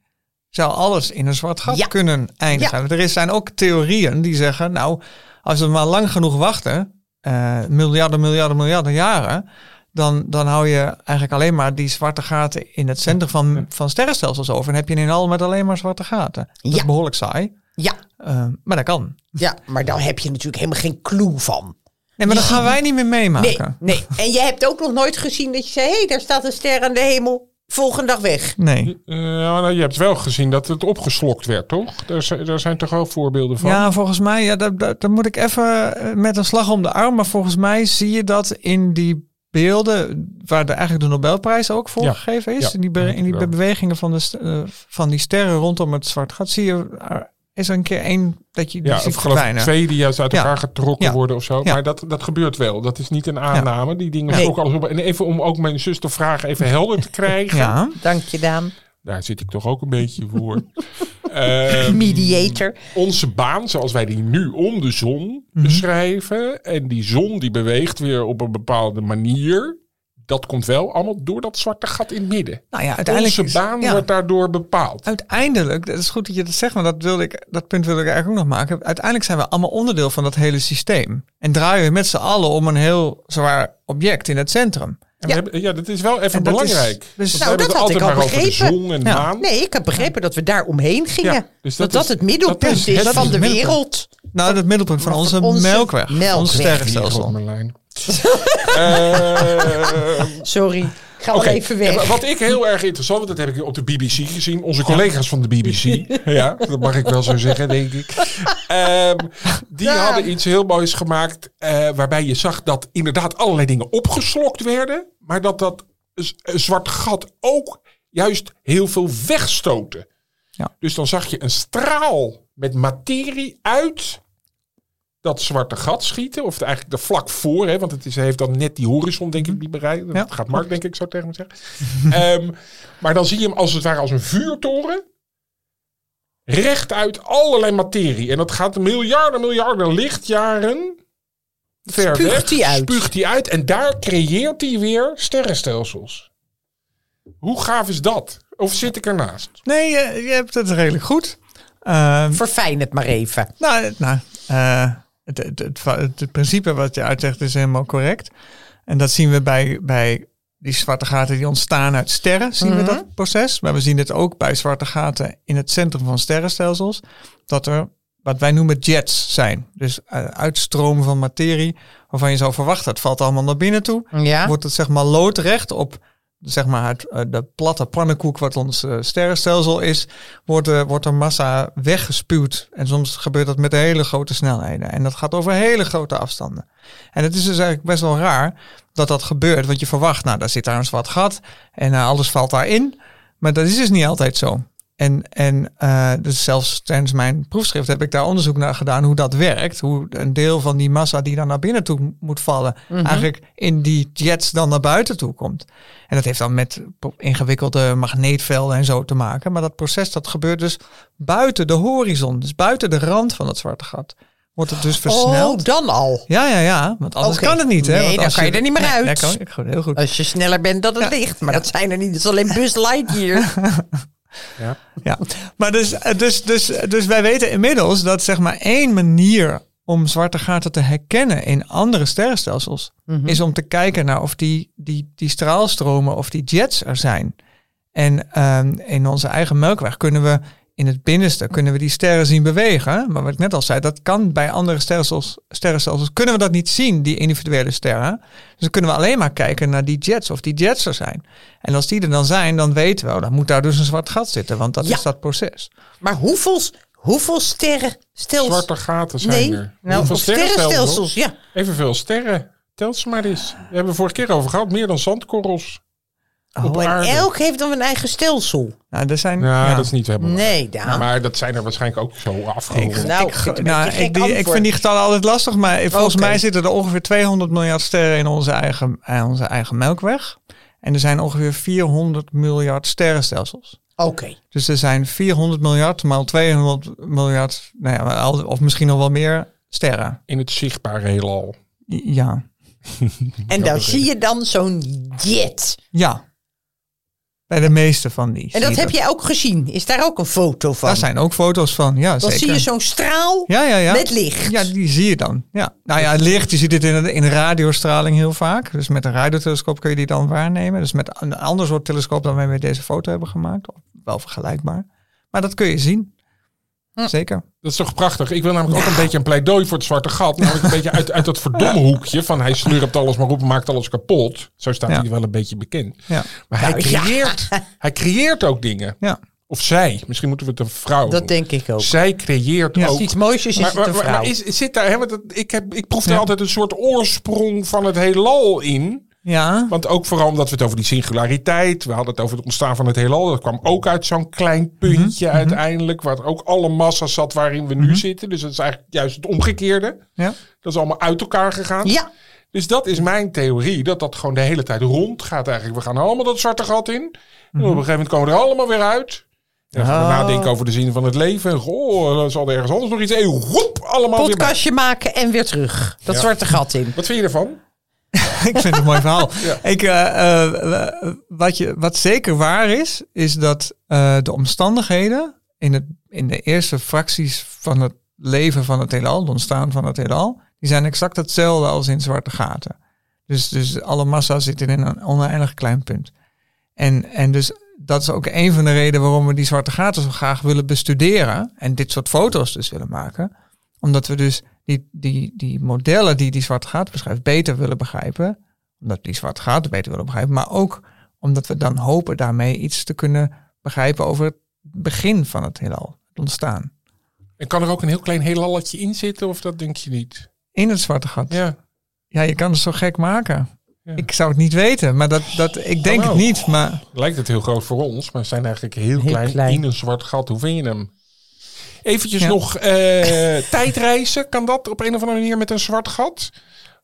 zou alles in een zwart gat kunnen eindigen. Er zijn ook theorieën die zeggen, nou, als we maar lang genoeg wachten, uh, miljarden, miljarden, miljarden jaren dan, dan hou je eigenlijk alleen maar die zwarte gaten in het centrum van, van sterrenstelsels over. En heb je in al met alleen maar zwarte gaten. Dat ja. is behoorlijk saai. Ja. Uh, maar dat kan. Ja, maar dan heb je natuurlijk helemaal geen clue van. Nee, maar dat gaan wij niet meer meemaken. Nee, nee. En je hebt ook nog nooit gezien dat je zei... hé, hey, daar staat een ster aan de hemel. Volgende dag weg. Nee. Uh, nou, je hebt wel gezien dat het opgeslokt werd, toch? Daar, daar zijn toch wel voorbeelden van? Ja, volgens mij... Ja, daar, daar, daar moet ik even met een slag om de arm. Maar volgens mij zie je dat in die beelden waar de, eigenlijk de Nobelprijs ook voor ja. gegeven is. Ja, in die, be, in die bewegingen van, de, uh, van die sterren rondom het zwart gat zie je is er een keer één dat je ja, ziet verdwijnen. twee die juist uit elkaar ja. getrokken worden of zo. Maar dat, dat gebeurt wel. Dat is niet een aanname. Die dingen nee. ook alles op. En even om ook mijn zus te vragen even helder te krijgen. Ja, dank je Daan. Daar zit ik toch ook een beetje voor. Ehm, Mediator. Onze baan, zoals wij die nu om de zon mhm. beschrijven. En die zon die beweegt weer op een bepaalde manier dat komt wel allemaal door dat zwarte gat in het midden. Nou ja, uiteindelijk Onze baan wordt daardoor bepaald. Uiteindelijk, dat is goed dat je dat zegt, maar dat, wilde ik, dat punt wil ik eigenlijk ook nog maken. Uiteindelijk zijn we allemaal onderdeel van dat hele systeem. En draaien we met z'n allen om een heel zwaar object in het centrum. Ja. Hebben, ja, dat is wel even belangrijk. dus, nou, dat had ik al begrepen. En maan. Nee, ik heb begrepen dat we daar omheen gingen. dus dat, dat, het middelpunt is, van de wereld. Nou, het middelpunt van, onze, melkweg. melkweg. Ons sterrenstelsel. uh, Sorry. Ga wel even weg. Wat ik heel erg interessant, want dat heb ik op de BBC gezien. Onze collega's van de BBC. ja, dat mag ik wel zo zeggen, denk ik. Um, die hadden iets heel moois gemaakt. Uh, waarbij je zag dat inderdaad allerlei dingen opgeslokt werden. Maar dat dat zwarte gat ook juist heel veel wegstoten. Ja. Dus dan zag je een straal met materie uit dat zwarte gat schieten. Of eigenlijk de vlak voor, hè, want het is, heeft dan net die horizon, denk ik, niet bereikt. Dat gaat Mark, denk ik, zo tegen me zeggen. um, maar dan zie je hem als het ware als een vuurtoren. Recht uit allerlei materie. En dat gaat miljarden, miljarden lichtjaren ver spuugt weg. Hij uit. Spuugt hij uit. En daar creëert hij weer sterrenstelsels. Hoe gaaf is dat? Of zit ik ernaast? Nee, je, je hebt het redelijk goed. Uh, Verfijn het maar even. Nou, nou uh, het, het, het, het, principe wat je uitlegt is helemaal correct. En dat zien we bij, bij die zwarte gaten die ontstaan uit sterren, zien we mhm. dat proces. Maar we zien het ook bij zwarte gaten in het centrum van sterrenstelsels. Dat er wat wij noemen jets zijn. Dus uh, uitstromen van materie waarvan je zou verwachten, het valt allemaal naar binnen toe. Ja. Wordt het zeg maar loodrecht op zeg maar het, eh, de platte pannenkoek wat ons uh, sterrenstelsel is, wordt, uh, wordt er massa weggespuwd. En soms gebeurt dat met hele grote snelheden. En dat gaat over hele grote afstanden. En het is dus eigenlijk best wel raar dat dat gebeurt. Want je verwacht, nou, daar zit daar een zwart gat en alles valt daarin. Maar dat is dus niet altijd zo. En, en uh, dus zelfs tijdens mijn proefschrift heb ik daar onderzoek naar gedaan hoe dat werkt. Hoe een deel van die massa die dan naar binnen toe moet vallen, mhm. eigenlijk in die jets dan naar buiten toe komt. En dat heeft dan met ingewikkelde magneetvelden en zo te maken. Maar dat proces dat gebeurt dus buiten de horizon, dus buiten de rand van het zwarte gat. Wordt het dus versneld? Oh, dan al? Ja, ja, ja. Want anders kan het niet. Hè? Nee, dan kan je, er niet meer nee, uit. kan ik heel goed. Als je sneller bent dan het licht. Maar dat zijn er niet. Dat is alleen Buzz Lightyear. Ja. ja. Maar dus, dus, dus, dus wij weten inmiddels dat zeg maar één manier om zwarte gaten te herkennen in andere sterrenstelsels mhm. is om te kijken naar of die, die, die straalstromen of die jets er zijn. En um, in onze eigen melkweg kunnen we in het binnenste kunnen we die sterren zien bewegen. Maar wat ik net al zei, dat kan bij andere sterrenstelsels, sterrenstelsels kunnen we dat niet zien, die individuele sterren. Dus dan kunnen we alleen maar kijken naar die jets, of die jets er zijn. En als die er dan zijn, dan weten we, oh, dan moet daar dus een zwart gat zitten, want dat is dat proces. Maar hoeveel, hoeveel sterrenstelsels? Zwarte gaten zijn nee, er. Nou, hoeveel sterrenstelsels? Ja. Evenveel sterren. Tel ze maar eens. We hebben vorige keer over gehad, meer dan zandkorrels. Oh, en elk heeft dan een eigen stelsel. Nou, er zijn, ja, dat is niet helemaal. Nee, daar. Maar dat zijn er waarschijnlijk ook zo afgerond. Nou, ik, nou, ik, die, ik vind die getallen altijd lastig, maar volgens mij zitten er ongeveer 200 miljard sterren in onze eigen, eh, onze eigen melkweg. En er zijn ongeveer 400 miljard sterrenstelsels. Oké. Dus er zijn 400 miljard maal 200 miljard, nou ja, of misschien nog wel meer sterren. In het zichtbare heelal. Ja. en dan zie je dan zo'n jet. Ja. Bij de meeste van die. En dat heb je ook gezien. Is daar ook een foto van? Daar zijn ook foto's van, ja Dan zie je zo'n straal ja, ja, ja. met licht. Ja, die zie je dan. Ja. Nou ja, licht, je ziet dit in, de, in radiostraling heel vaak. Dus met een radiotelescoop kun je die dan waarnemen. Dus met een ander soort telescoop dan wij met deze foto hebben gemaakt. Wel vergelijkbaar. Maar dat kun je zien. Hm. Zeker. Dat is toch prachtig. Ik wil namelijk ook een beetje een pleidooi voor het zwarte gat. Namelijk een beetje uit, uit dat verdomme hoekje van hij slurpt alles maar op en maakt alles kapot. Zo staat hij wel een beetje bekend. Ja. Maar hij creëert, hij creëert ook dingen. Ja. Of zij. Misschien moeten we het een vrouw Dat denk ik ook. Zij creëert ook. Iets moois is, maar, het een vrouw. Maar, is, zit daar, hè, want ik, heb, ik proef er altijd een soort oorsprong van het heelal in. Ja. Want ook vooral omdat we het over die singulariteit, we hadden het over het ontstaan van het heelal. Dat kwam ook uit zo'n klein puntje mhm, mhm. uiteindelijk, waar ook alle massa zat waarin we nu mhm. zitten. Dus dat is eigenlijk juist het omgekeerde. Ja. Dat is allemaal uit elkaar gegaan. Ja. Dus dat is mijn theorie, dat dat gewoon de hele tijd rond gaat eigenlijk. We gaan allemaal dat zwarte gat in. En op een gegeven moment komen we er allemaal weer uit. Ja, gaan we oh. nadenken over de zin van het leven. Goh, dan zal er ergens anders nog iets. Hey, roep, allemaal Podcastje maken en weer terug. Dat zwarte gat in. Wat vind je ervan? ik vind het een mooi verhaal. Ik, uh, uh, wat, je, wat zeker waar is, is dat uh, de omstandigheden in, het, in de eerste fracties van het leven van het heelal, het ontstaan van het heelal, die zijn exact hetzelfde als in zwarte gaten. Dus, dus alle massa zit in een oneindig klein punt. En, en dus dat is ook een van de redenen waarom we die zwarte gaten zo graag willen bestuderen en dit soort foto's dus willen maken. Omdat we dus die, die, die modellen die die zwarte gaten beschrijft beter willen begrijpen. Omdat die zwarte gaten beter willen begrijpen. Maar ook omdat we dan hopen daarmee iets te kunnen begrijpen over het begin van het heelal, het ontstaan. En kan er ook een heel klein heelalletje in zitten of dat denk je niet? In het zwarte gat? Ja. Ja, je kan het zo gek maken. Ik zou het niet weten, maar dat, dat, ik denk het niet. Maar... Lijkt het heel groot voor ons, maar zijn eigenlijk heel, klein, in een zwart gat. Hoe vind je hem? Eventjes nog uh, tijdreizen. Kan dat op een of andere manier met een zwart gat?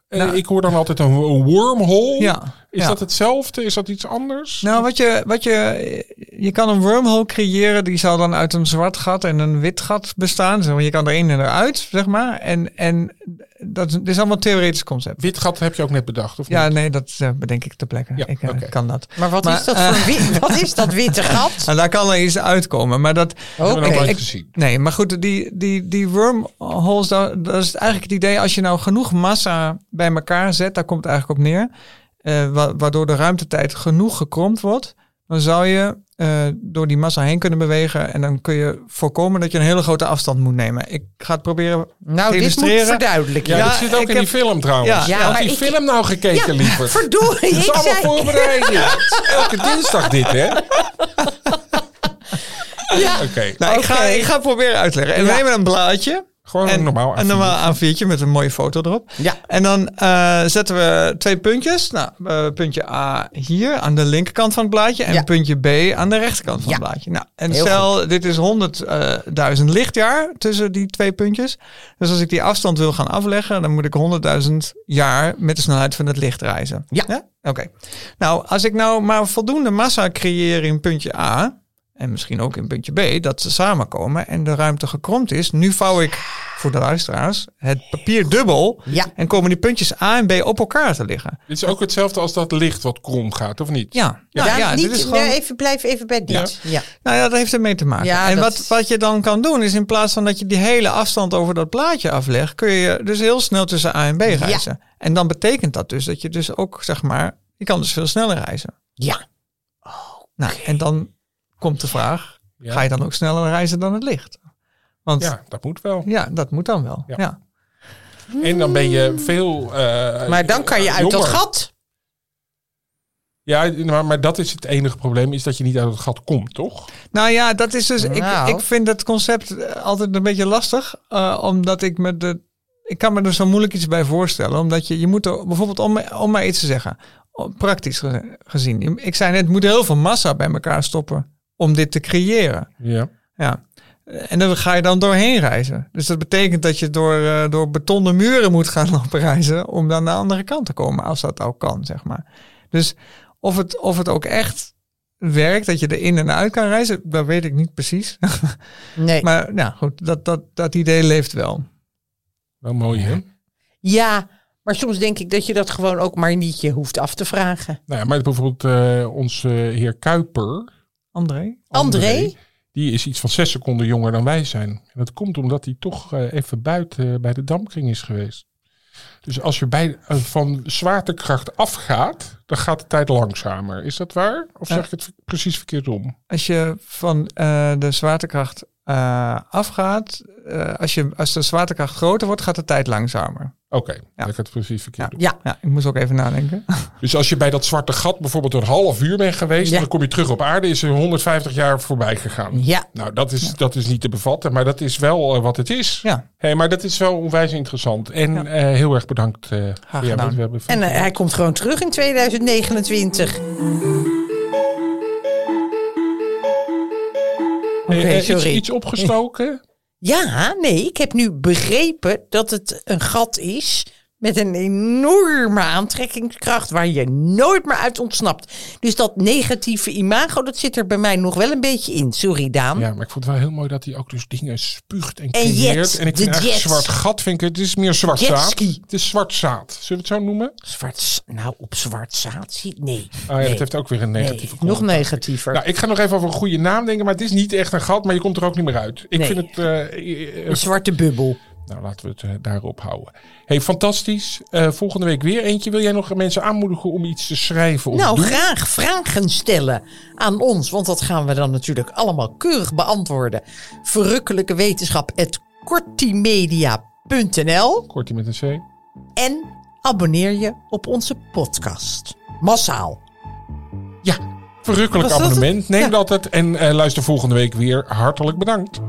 Uh, nou, ik hoor dan altijd een, wormhole. Ja, is dat hetzelfde? Is dat iets anders? Nou, wat je, wat je, je kan een wormhole creëren. Die zal dan uit een zwart gat en een wit gat bestaan. Je kan er in en eruit, zeg maar. En, en dat is allemaal theoretisch concept. Wit gat heb je ook net bedacht, of Ja, nee, dat uh, bedenk ik ter plekke. Ja, ik uh, kan dat. Maar wat is dat voor uh, wit, wat is dat witte gat? nou, daar kan er iets uitkomen, maar dat... Oké. Okay. gezien. Nee, maar goed, die, die, die wormholes, dat, dat is eigenlijk het idee... als je nou genoeg massa bij elkaar zet, daar komt het eigenlijk op neer... waardoor de ruimtetijd genoeg gekromd wordt... dan zou je uh, door die massa heen kunnen bewegen. En dan kun je voorkomen dat je een hele grote afstand moet nemen. Ik ga het proberen nou, te illustreren. Dit moet verduidelijken. Ja, ja, dat zit ook in die film trouwens. Ja, ja die film nou gekeken, ja, liever? Verdorie, Het is allemaal voorbereiding. Elke dinsdag dit, hè? Ja. Oké. Nou, ik, ga, ik ga proberen uitleggen. En we nemen een blaadje. Gewoon een normaal Een normaal A4'tje met een mooie foto erop. Ja. En dan uh, zetten we twee puntjes. Nou, uh, puntje A hier aan de linkerkant van het blaadje. En puntje B aan de rechterkant van het blaadje. Nou, en stel, dit is 100.000 lichtjaar tussen die twee puntjes. Dus als ik die afstand wil gaan afleggen, dan moet ik 100.000 jaar met de snelheid van het licht reizen. Ja. ja? Oké. Nou, als ik nou maar voldoende massa creëer in puntje A en misschien ook in puntje B, dat ze samenkomen en de ruimte gekromd is. Nu vouw ik voor de luisteraars het papier dubbel ja. en komen die puntjes A en B op elkaar te liggen. Dit is ook hetzelfde als dat licht wat krom gaat, of niet? Ja, ja, ja, ja niet, dit is gewoon... even, blijf even bij dit. Ja. Nou ja, dat heeft ermee te maken. en wat, wat je dan kan doen is in plaats van dat je die hele afstand over dat plaatje aflegt, kun je dus heel snel tussen A en B reizen. En dan betekent dat dus dat je dus ook, zeg maar, je kan dus veel sneller reizen. Ja. Oh, nou, en dan komt de vraag, ga je dan ook sneller reizen dan het licht? Want, ja, dat moet wel. Ja, dat moet dan wel. Ja. En dan ben je veel. Uh, maar dan kan je uit dat gat. Ja, maar, maar dat is het enige probleem, is dat je niet uit het gat komt, toch? Nou ja, dat is dus. Ik, nou. ik vind het concept eh, altijd een beetje lastig, uh, omdat ik me de. Ik kan me er zo moeilijk iets bij voorstellen, omdat je, je moet er bijvoorbeeld om, om maar iets te zeggen, praktisch gezien. Ik zei net, moet heel veel massa bij elkaar stoppen om dit te creëren. Ja. ja. En dan ga je dan doorheen reizen. Dus dat betekent dat je door, uh, door betonnen muren moet gaan lopen reizen om dan naar de andere kant te komen, als dat ook kan, zeg maar. Dus of het, of het ook echt werkt, dat je er in en uit kan reizen, dat weet ik niet precies. Nee. maar nou goed, dat, dat, dat idee leeft wel. Wel mooi, hè? Ja, maar soms denk ik dat je dat gewoon ook maar niet je hoeft af te vragen. Nou ja, maar bijvoorbeeld uh, onze heer Kuiper, André. André. Die is iets van zes seconden jonger dan wij zijn. En dat komt omdat hij toch uh, even buiten bij de dampkring is geweest. Dus als je bij, uh, van zwaartekracht afgaat, dan gaat de tijd langzamer. Is dat waar? Of zeg ik het precies verkeerd om? Als je van uh, de zwaartekracht afgaat, als, je, als de zwaartekracht groter wordt, gaat de tijd langzamer. Oké, okay, ja. ik het precies verkeerd ja. Ja. ik moest ook even nadenken. Dus als je bij dat zwarte gat bijvoorbeeld een half uur bent geweest... dan kom je terug op aarde, is er 150 jaar voorbij gegaan. Ja. Nou, dat is, dat is niet te bevatten, maar dat is wel uh, wat het is. Ja. Hey, maar dat is wel onwijs interessant. En uh, heel erg bedankt. Uh, en hij komt gewoon terug in 2029. Oké, okay, sorry. Iets opgestoken? Ja, nee, ik heb nu begrepen dat het een gat is met een enorme aantrekkingskracht waar je nooit meer uit ontsnapt. Dus dat negatieve imago, dat zit er bij mij nog wel een beetje in. Sorry, Daan. Ja, maar ik vond het wel heel mooi dat hij ook dus dingen spuugt en creëert. En, en ik vind echt zwart gat, vind ik het is meer zwart zaad. Het is zwart zaad. Zullen we het zo noemen? Zwart, nou, op zwart zaad zie Nee. Ah, ja, dat heeft ook weer een negatieve nee, Nog negatiever. Nou, ik ga nog even over een goede naam denken, maar het is niet echt een gat, maar je komt er ook niet meer uit. Ik vind het... Uh, een zwarte bubbel. Nou, laten we het uh, daarop houden. Hey, fantastisch. Uh, volgende week weer eentje. Wil jij nog mensen aanmoedigen om iets te schrijven? Of nou, doen? graag vragen stellen aan ons. Want dat gaan we dan natuurlijk allemaal keurig beantwoorden. Verrukkelijke wetenschap kortimedia.nl Kortie met een C. En abonneer je op onze podcast. Massaal. Ja, verrukkelijk abonnement. Neem dat het en uh, luister volgende week weer. Hartelijk bedankt.